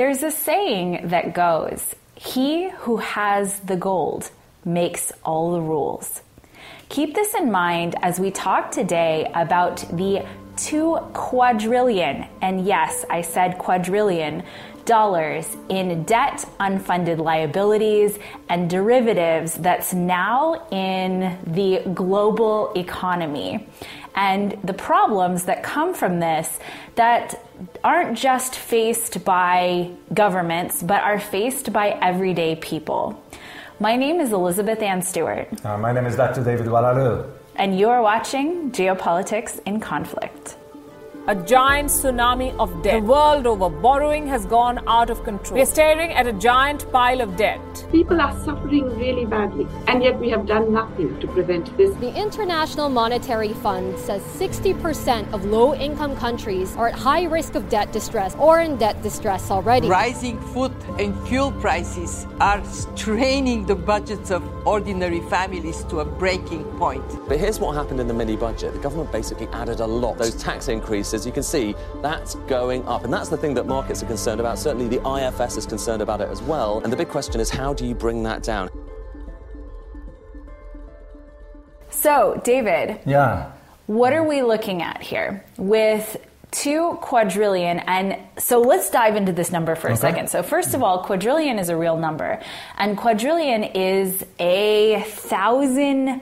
There's a saying that goes, He who has the gold makes all the rules. Keep this in mind as we talk today about the two quadrillion, and yes, I said quadrillion, in debt, unfunded liabilities, and derivatives that's now in the global economy. And the problems that come from this that aren't just faced by governments, but are faced by everyday people. My name is Elizabeth Ann Stewart. Uh, my name is Dr. David Oualaalou. And you're watching Geopolitics in Conflict a giant tsunami of debt. The world over, borrowing has gone out of control. We're staring at a giant pile of debt. People are suffering really badly, and yet we have done nothing to prevent this. The International Monetary Fund says 60% of low income countries are at high risk of debt distress or in debt distress already. Rising food and fuel prices are straining the budgets of ordinary families to a breaking point. But here's what happened in the mini budget the government basically added a lot. Those tax increases as you can see, that's going up. And that's the thing that markets are concerned about. Certainly the IFS is concerned about it as well. And the big question is how do you bring that down? So, David. Yeah. What are we looking at here? With two quadrillion and so let's dive into this number for a okay. second so first of all quadrillion is a real number and quadrillion is a thousand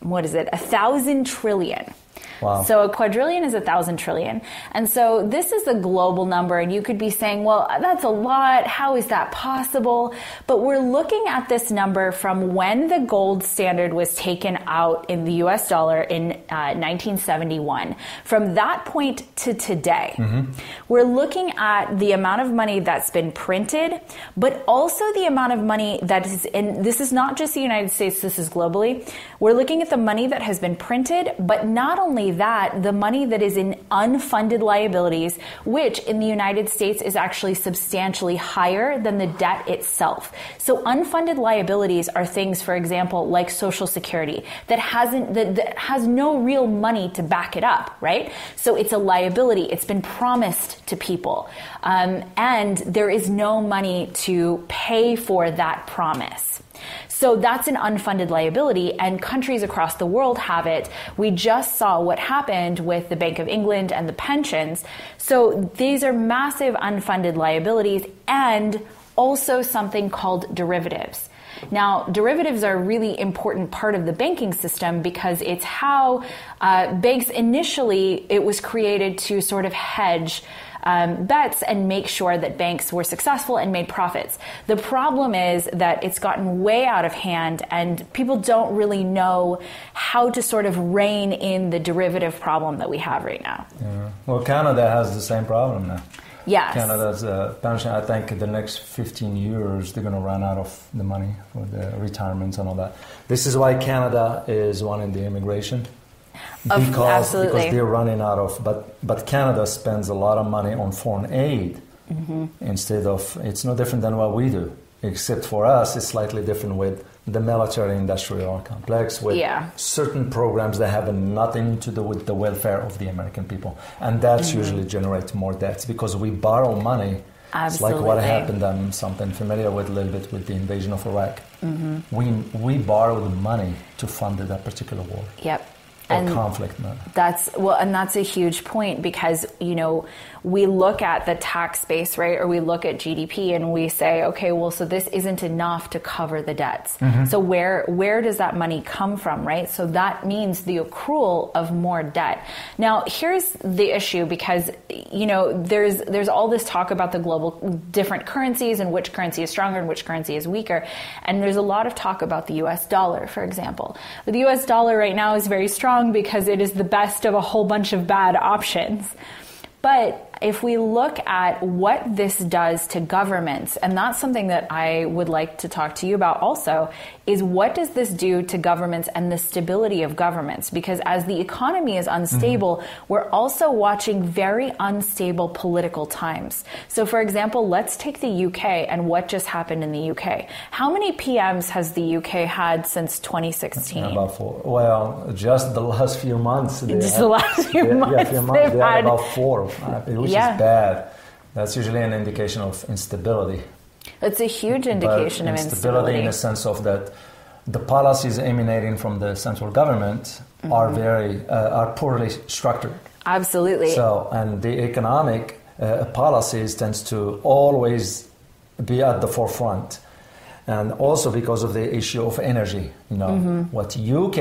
what is it a thousand trillion Wow. So a quadrillion is a thousand trillion. And so this is a global number, and you could be saying, well, that's a lot. How is that possible? But we're looking at this number from when the gold standard was taken out in the US dollar in uh, 1971. From that point to today, mm-hmm. we're looking at the amount of money that's been printed, but also the amount of money that is in, this is not just the United States, this is globally. We're looking at the money that has been printed, but not only that, the money that is in unfunded liabilities, which in the United States is actually substantially higher than the debt itself. So unfunded liabilities are things, for example, like Social Security that hasn't that, that has no real money to back it up, right? So it's a liability. It's been promised to people, um, and there is no money to pay for that promise. So that's an unfunded liability, and countries across the world have it. We just saw what happened with the Bank of England and the pensions. So these are massive unfunded liabilities and also something called derivatives. Now, derivatives are a really important part of the banking system because it's how uh, banks initially, it was created to sort of hedge um, bets and make sure that banks were successful and made profits. The problem is that it's gotten way out of hand and people don't really know how to sort of rein in the derivative problem that we have right now. Yeah. Well, Canada has the same problem now. Yes. Canada's uh, pension, I think the next 15 years they're going to run out of the money for the retirements and all that. This is why Canada is wanting the immigration because Absolutely. because they're running out of but but Canada spends a lot of money on foreign aid mm-hmm. instead of it's no different than what we do except for us it's slightly different with the military industrial complex with yeah. certain programs that have nothing to do with the welfare of the American people and that's mm-hmm. usually generates more debts because we borrow money Absolutely. It's like what happened. I'm something familiar with a little bit with the invasion of Iraq. Mm-hmm. We we borrowed money to fund that particular war. Yep and conflict mode. That's well, and that's a huge point because you know we look at the tax base, right, or we look at GDP and we say, okay, well, so this isn't enough to cover the debts. Mm-hmm. So where where does that money come from, right? So that means the accrual of more debt. Now, here's the issue because you know there's there's all this talk about the global different currencies and which currency is stronger and which currency is weaker, and there's a lot of talk about the U.S. dollar, for example. But the U.S. dollar right now is very strong because it is the best of a whole bunch of bad options. But if we look at what this does to governments, and that's something that I would like to talk to you about also, is what does this do to governments and the stability of governments? Because as the economy is unstable, mm-hmm. we're also watching very unstable political times. So, for example, let's take the UK and what just happened in the UK. How many PMs has the UK had since 2016? About four. Well, just the last few months. Just had, the last few months. Yeah, few months. They had about four. Which yeah. is bad. That's usually an indication of instability. It's a huge indication but of instability instability. in the sense of that the policies emanating from the central government are very uh, are poorly structured. Absolutely. So, and the economic uh, policies tends to always be at the forefront, and also because of the issue of energy. You know, Mm-hmm. what UK.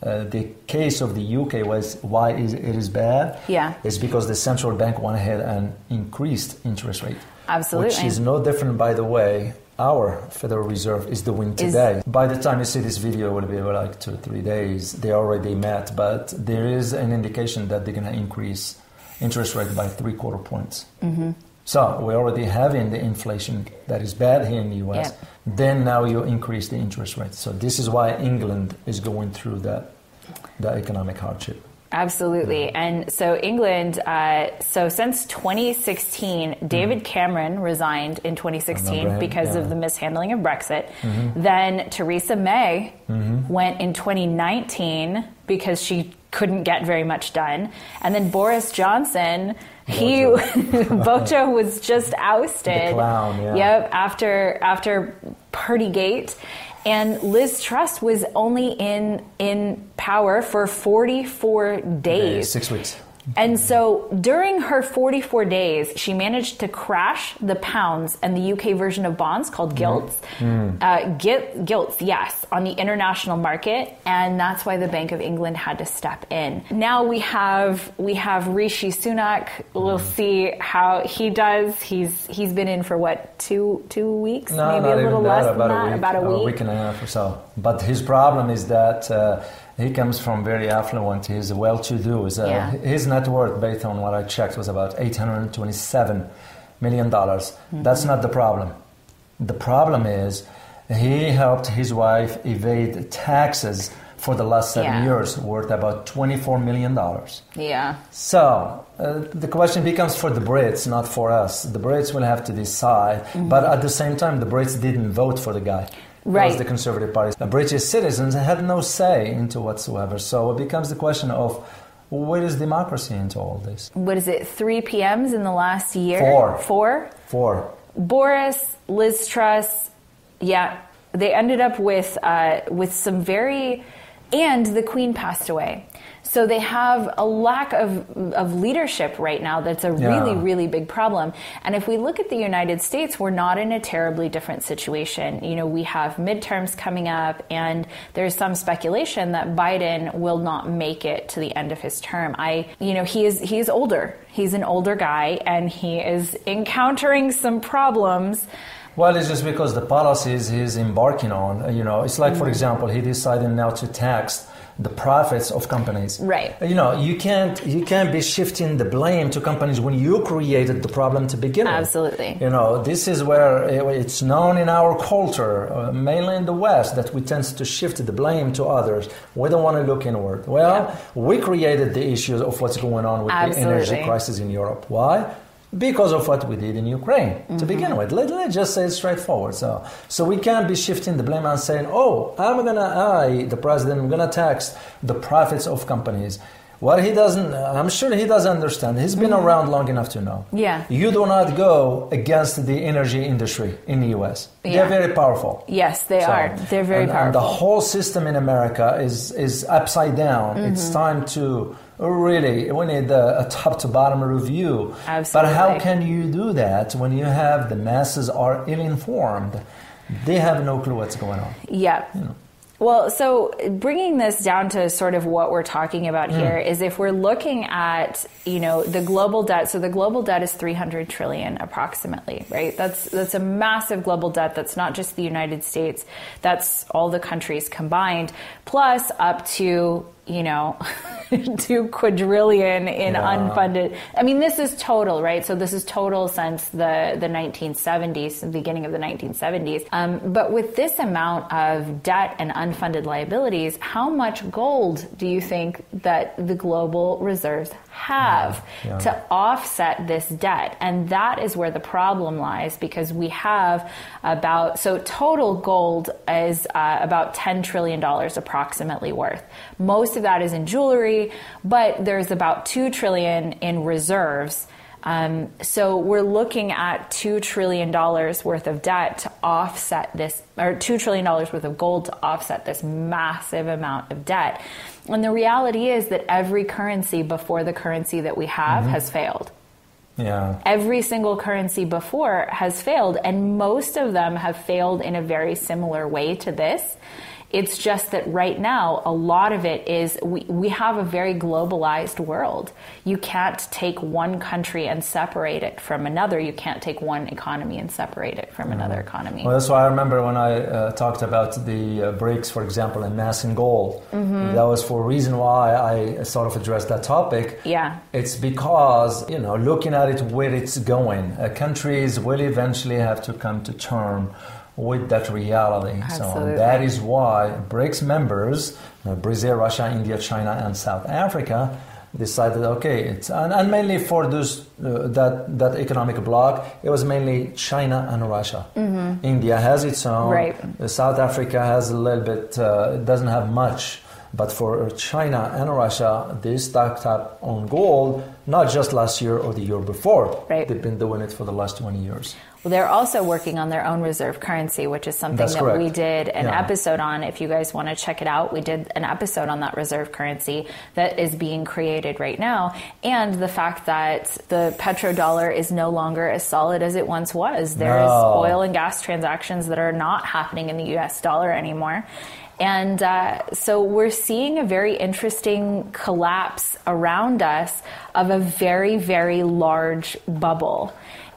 Uh, the case of the UK was why is it is bad. Yeah. is because the central bank went ahead and increased interest rate. Absolutely. which is no different, by the way. Our Federal Reserve is doing Is- today. By the time you see this video, it will be like two or three days. They already met, but there is an indication that they're going to increase interest rate by three quarter points. Mm-hmm. So we're already having the inflation that is bad here in the U.S. Then now you increase the interest rate. So this is why England is going through that, that economic hardship. Absolutely. And so England, uh, so since 2016, mm-hmm. David Cameron resigned in 2016 him, because of the mishandling of Brexit. Mm-hmm. Then Theresa May mm-hmm. went in 2019 because she couldn't get very much done. And then Boris Johnson, he Bojo was just ousted. Clown, yeah. Yep, after after Partygate. And Liz Truss was only in in power for 44 days. Six weeks. And so during her 44 days, she managed to crash the pounds and the UK version of bonds called gilts. Uh, gil- gilts, yes, on the international market, and that's why the Bank of England had to step in. Now we have we have Rishi Sunak. We'll see how he does. He's he's been in for what two two weeks, No, maybe not a little less that, than about that, a week, about a week. and a half or so. But his problem is that uh, he comes from very affluent. He's well-to-do. Uh, Yeah. His net worth, based on what I checked, was about 827 million dollars. Mm-hmm. That's not the problem. The problem is he helped his wife evade taxes for the last seven Yeah. years, worth about 24 million dollars. Yeah. So uh, the question becomes for the Brits, not for us. The Brits will have to decide, but at the same time, the Brits didn't vote for the guy. Right. was the Conservative Party. The British citizens had no say into whatsoever. So it becomes the question of where is democracy into all this? What is it? Three PMs in the last year. Four. Four. For Boris, Liz Truss, yeah, they ended up with uh, with some very, and the Queen passed away. So they have a lack of of leadership right now. That's a really Yeah. really big problem. And if we look at the United States, we're not in a terribly different situation. You know, we have midterms coming up, and there's some speculation that Biden will not make it to the end of his term. I, you know, he is he is older. He's an older guy, and he is encountering some problems. Well, it's just because the policies he's embarking on, you know, it's like, Mm-hmm. for example, he decided now to tax the profits of companies. Right. You know, you can't you can't be shifting the blame to companies when you created the problem to begin with. Absolutely. You know, this is where it's known in our culture, uh, mainly in the West, that we tend to shift the blame to others. We don't want to look inward. Well, we created the issues of what's going on with the energy crisis in Europe. Why? Because of what we did in Ukraine to Mm-hmm. begin with. Let, let's just say it straightforward. So, so we can't be shifting the blame and saying, "Oh, I'm gonna, I, the president, I'm gonna tax the profits of companies." What he doesn't, I'm sure he doesn't understand. He's been around long enough to know. Mm-hmm. Yeah. You do not go against the energy industry in the U.S. Yeah. They're very powerful. Yes, they So- are. They're very and, powerful. And the whole system in America is is upside down. Mm-hmm. It's time to Oh, really we need a, a top to bottom review. Absolutely. But how can you do that when you have the masses are ill informed? They have no clue what's going on. Yeah. Well, so bringing this down to sort of what we're talking about hmm. here is if we're looking at, you know, the global debt. So the global debt is 300 trillion approximately, right? That's that's a massive global debt. That's not just the United States. That's all the countries combined, plus up to you know, two quadrillion in Yeah. unfunded. I mean, this is total, right? So this is total since the the 1970s, the beginning of the 1970s. Um, but with this amount of debt and unfunded liabilities, how much gold do you think that the global reserves have Yeah. to offset this debt? And that is where the problem lies because we have about so total gold is uh, about 10 trillion dollars approximately worth. Most of that is in jewelry, but there's about 2 trillion in reserves. Um, so we're looking at $2 trillion worth of debt to offset this, or $2 trillion worth of gold to offset this massive amount of debt. And the reality is that every currency before the currency that we have Mm-hmm. has failed. Yeah. Every single currency before has failed, and most of them have failed in a very similar way to this. It's just that right now, a lot of it is we, we have a very globalized world. You can't take one country and separate it from another. You can't take one economy and separate it from another economy. Well, that's why I remember when I uh, talked about the uh, BRICS, for example, in mass and gold. Mm-hmm. That was for a reason why I sort of addressed that topic. Yeah. It's because, you know, looking at it where it's going, uh, countries will eventually have to come to term with that reality. So Absolutely. that is why BRICS members, uh, Brazil, Russia, India, China, and South Africa, decided okay it's and, and mainly for those uh, that that economic bloc it was mainly china and russia india has its own Right. South africa has a little bit uh, it doesn't have much but for china and russia they stocked up on gold not just last year or the year before Right. they've been doing it for the last 20 years Well, they're also working on their own reserve currency, which is something That's that correct. we did an Yeah. episode on. If you guys want to check it out, we did an episode on that reserve currency that is being created right now, and the fact that the petrodollar is no longer as solid as it once was. There's No. oil and gas transactions that are not happening in the U.S. dollar anymore. And uh, so we're seeing a very interesting collapse around us of a very, very large bubble.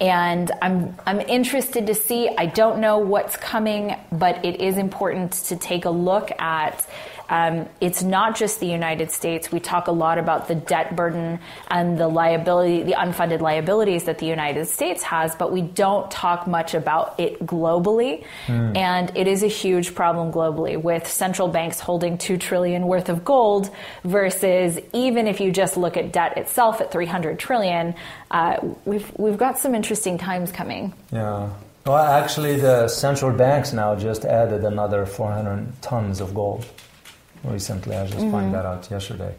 And I'm, I'm interested to see, I don't know what's coming, but it is important to take a look at um, it's not just the United States. We talk a lot about the debt burden and the liability, the unfunded liabilities that the United States has, but we don't talk much about it globally. And it is a huge problem globally with central banks holding 2 trillion worth of gold versus even if you just look at debt itself at 300 trillion, uh, we've, we've got some interesting times coming. yeah well actually the central banks now just added another 400 tons of gold recently i just Mm-hmm. found that out yesterday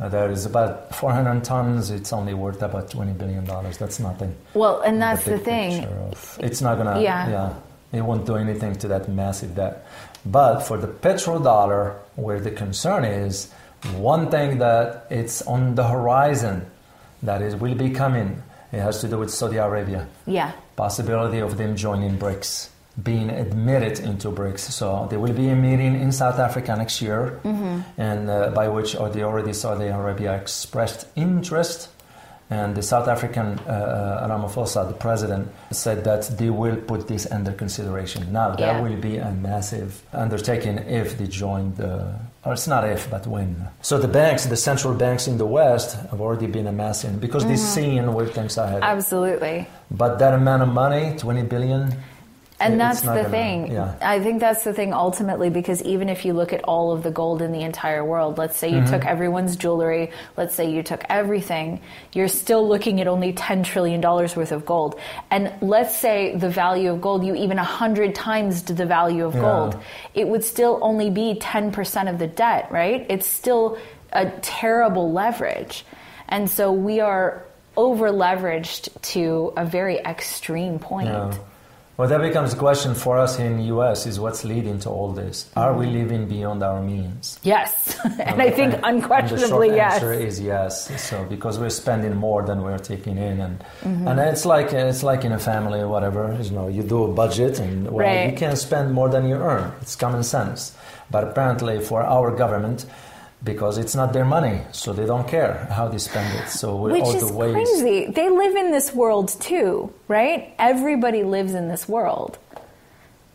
uh, there is about 400 tons it's only worth about 20 billion dollars that's nothing Well, and that's the big thing. of- it's not gonna Yeah. yeah it won't do anything to that massive debt but for the petrodollar where the concern is one thing that it's on the horizon that is will be coming it has to do with saudi arabia Yeah. possibility of them joining BRICS, being admitted into BRICS. So there will be a meeting in South Africa next year, and uh, by which or they already Saudi Arabia expressed interest. And the South African uh, uh, Ramaphosa, the president, said that they will put this under consideration. Now that Yeah. will be a massive undertaking if they join the, or it's not if, but when. So the banks, the central banks in the West, have already been amassing because they're seeing where things are headed. Absolutely. But that amount of money, 20 billion, And that's the gonna- thing. yeah. I think that's the thing ultimately because even if you look at all of the gold in the entire world, let's say you Mm-hmm. took everyone's jewelry, let's say you took everything, you're still looking at only $10 trillion worth of gold. And let's say the value of gold, you even a 100 times the value of Yeah. gold, it would still only be 10% of the debt, right? It's still a terrible leverage. And so we are over leveraged to a very extreme point. yeah. Well, that becomes a question for us in the U.S. is what's leading to all this? Are we living beyond our means? Yes, and I think And- and unquestionably the short yes. answer is yes. So because we're spending more than we're taking in, and Mm-hmm. and it's like it's like in a family or whatever. You know, you do a budget, and well, Right. you can't spend more than you earn. It's common sense. But apparently, for our government. Because it's not their money, so they don't care how they spend it. So Which all is the ways, crazy. They live in this world too, right? Everybody lives in this world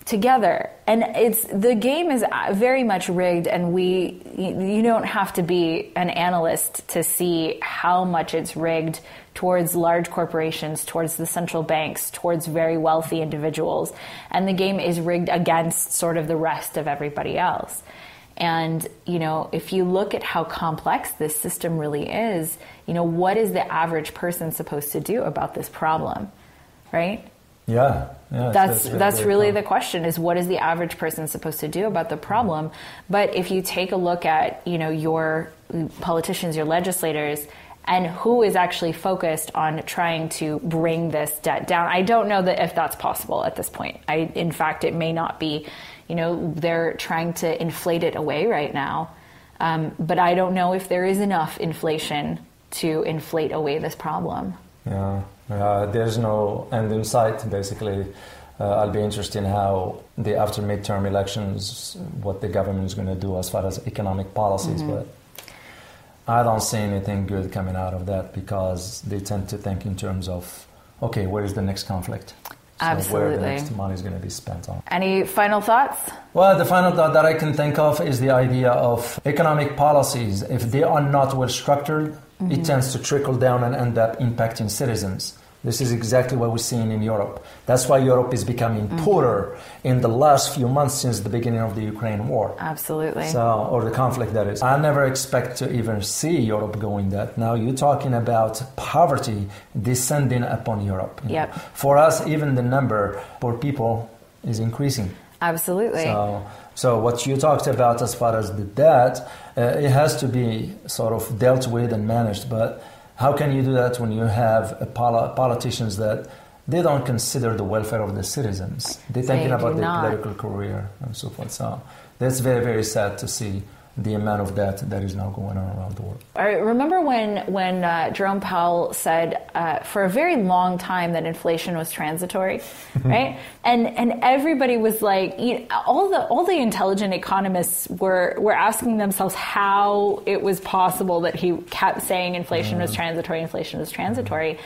together. And it's the game is uh, very much rigged and we you don't have to be an analyst to see how much it's rigged towards large corporations, towards the central banks, towards very wealthy individuals. And the game is rigged against sort of the rest of everybody else. And, you know, if you look at how complex this system really is, you know, what is the average person supposed to do about this problem? Right? yeah, yeah, That's very- that's really common. the question is what is the average person supposed to do about the problem? But if you take a look at, you know, your politicians, your legislators, and who is actually focused on trying to bring this debt down. I don't know that if that's possible at this point. I, in fact, it may not be. You know, they're trying to inflate it away right now, um, but I don't know if there is enough inflation to inflate away this problem. Yeah, uh, there's no end in sight. Basically, uh, I'll be interested in how the after midterm elections, what the government is going to do as far as economic policies, mm-hmm. but I don't see anything good coming out of that because they tend to think in terms of, okay, where is the next conflict? So Absolutely. where the next money is going to be spent on. Any final thoughts? Well, the final thought that I can think of is the idea of economic policies. If they are not well structured, mm-hmm. it tends to trickle down and end up impacting citizens. This is exactly what we're seeing in Europe. That's why Europe is becoming mm-hmm. poorer in the last few months since the beginning of the Ukraine war. Absolutely. So, or the conflict that is. I never expect to even see Europe going that. Now you're talking about poverty descending upon Europe. Yep. Know. For us, even the number for people is increasing. Absolutely. So, so what you talked about as far as the debt, uh, it has to be sort of dealt with and managed, but how can you do that when you have pol- politicians that they don't consider the welfare of the citizens? They're thinking about their political career and so forth. So that's very, very sad to see the amount of debt that is now going on around the world. I remember when when uh, Jerome Powell said uh, for a very long time that inflation was transitory, right? And and everybody was like, you know, all the all the intelligent economists were were asking themselves how it was possible that he kept saying inflation was transitory, inflation was transitory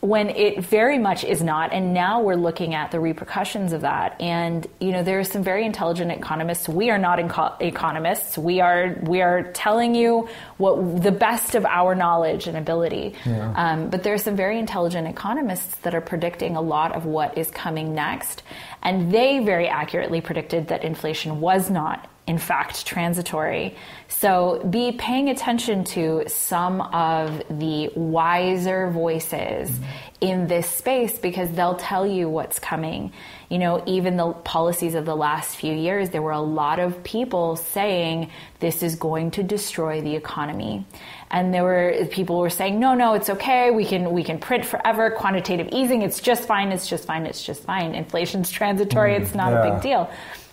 when it very much is not and now we're looking at the repercussions of that. And you know there are some very intelligent economists. We are not inco- economists. We are we are telling you what the best of our knowledge and ability. Yeah. um, but there are some very intelligent economists that are predicting a lot of what is coming next. And they very accurately predicted that inflation was not in fact transitory. So be paying attention to some of the wiser voices mm-hmm. in this space because they'll tell you what's coming. You know, even the policies of the last few years, there were a lot of people saying this is going to destroy the economy. And there were people were saying, no, no, it's okay. We can we can print forever. Quantitative easing, it's just fine. It's just fine. It's just fine. Inflation's transitory. Mm, it's not yeah. a big deal.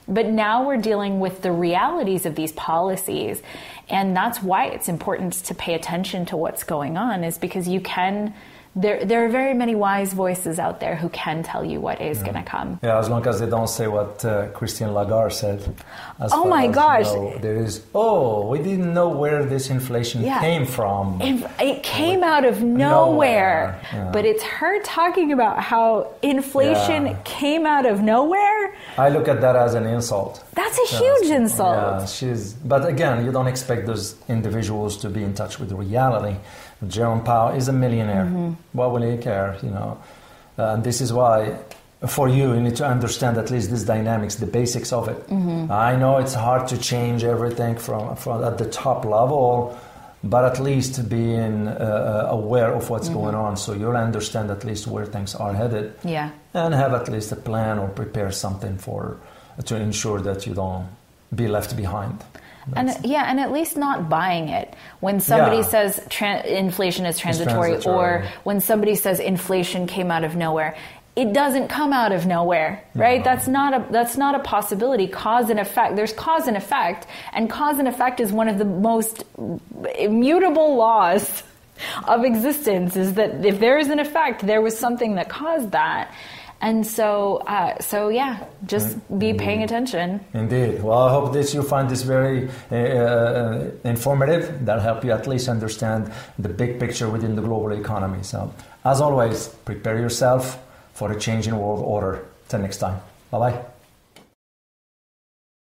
But now we're dealing with the realities of these policies. And that's why it's important to pay attention to what's going on, is because you can there, there are very many wise voices out there who can tell you what is yeah. going to come. Yeah, as long as they don't say what uh, Christine Lagarde said. oh my gosh! There is. Oh, we didn't know where this inflation yeah. came from. It, it came out of nowhere. nowhere. Yeah. But it's her talking about how inflation came out of nowhere. I look at that as an insult. That's a huge insult. Yeah, she's. But again, you don't expect those individuals to be in touch with reality. Jerome Powell is a millionaire. Mm-hmm. Why will he care? You know, uh, and this is why. For you, you need to understand at least these dynamics, the basics of it. Mm-hmm. I know it's hard to change everything from, from at the top level, but at least being uh, uh aware of what's mm-hmm. going on so you'll understand at least where things are headed yeah and have at least a plan or prepare something for to ensure that you don't be left behind and yeah, and at least not buying it when somebody yeah. says tra- inflation is transitory, transitory, or when somebody says inflation came out of nowhere. It doesn't come out of nowhere, right? No. That's not a that's not a possibility. Cause and effect. There's cause and effect, and cause and effect is one of the most immutable laws of existence. Is that if there is an effect, there was something that caused that. And so, uh, so yeah, just be paying attention. Indeed. Well, I hope that you find this very uh, uh, informative. That'll help you at least understand the big picture within the global economy. So, as always, prepare yourself for a change in world order. Till next time. Bye bye.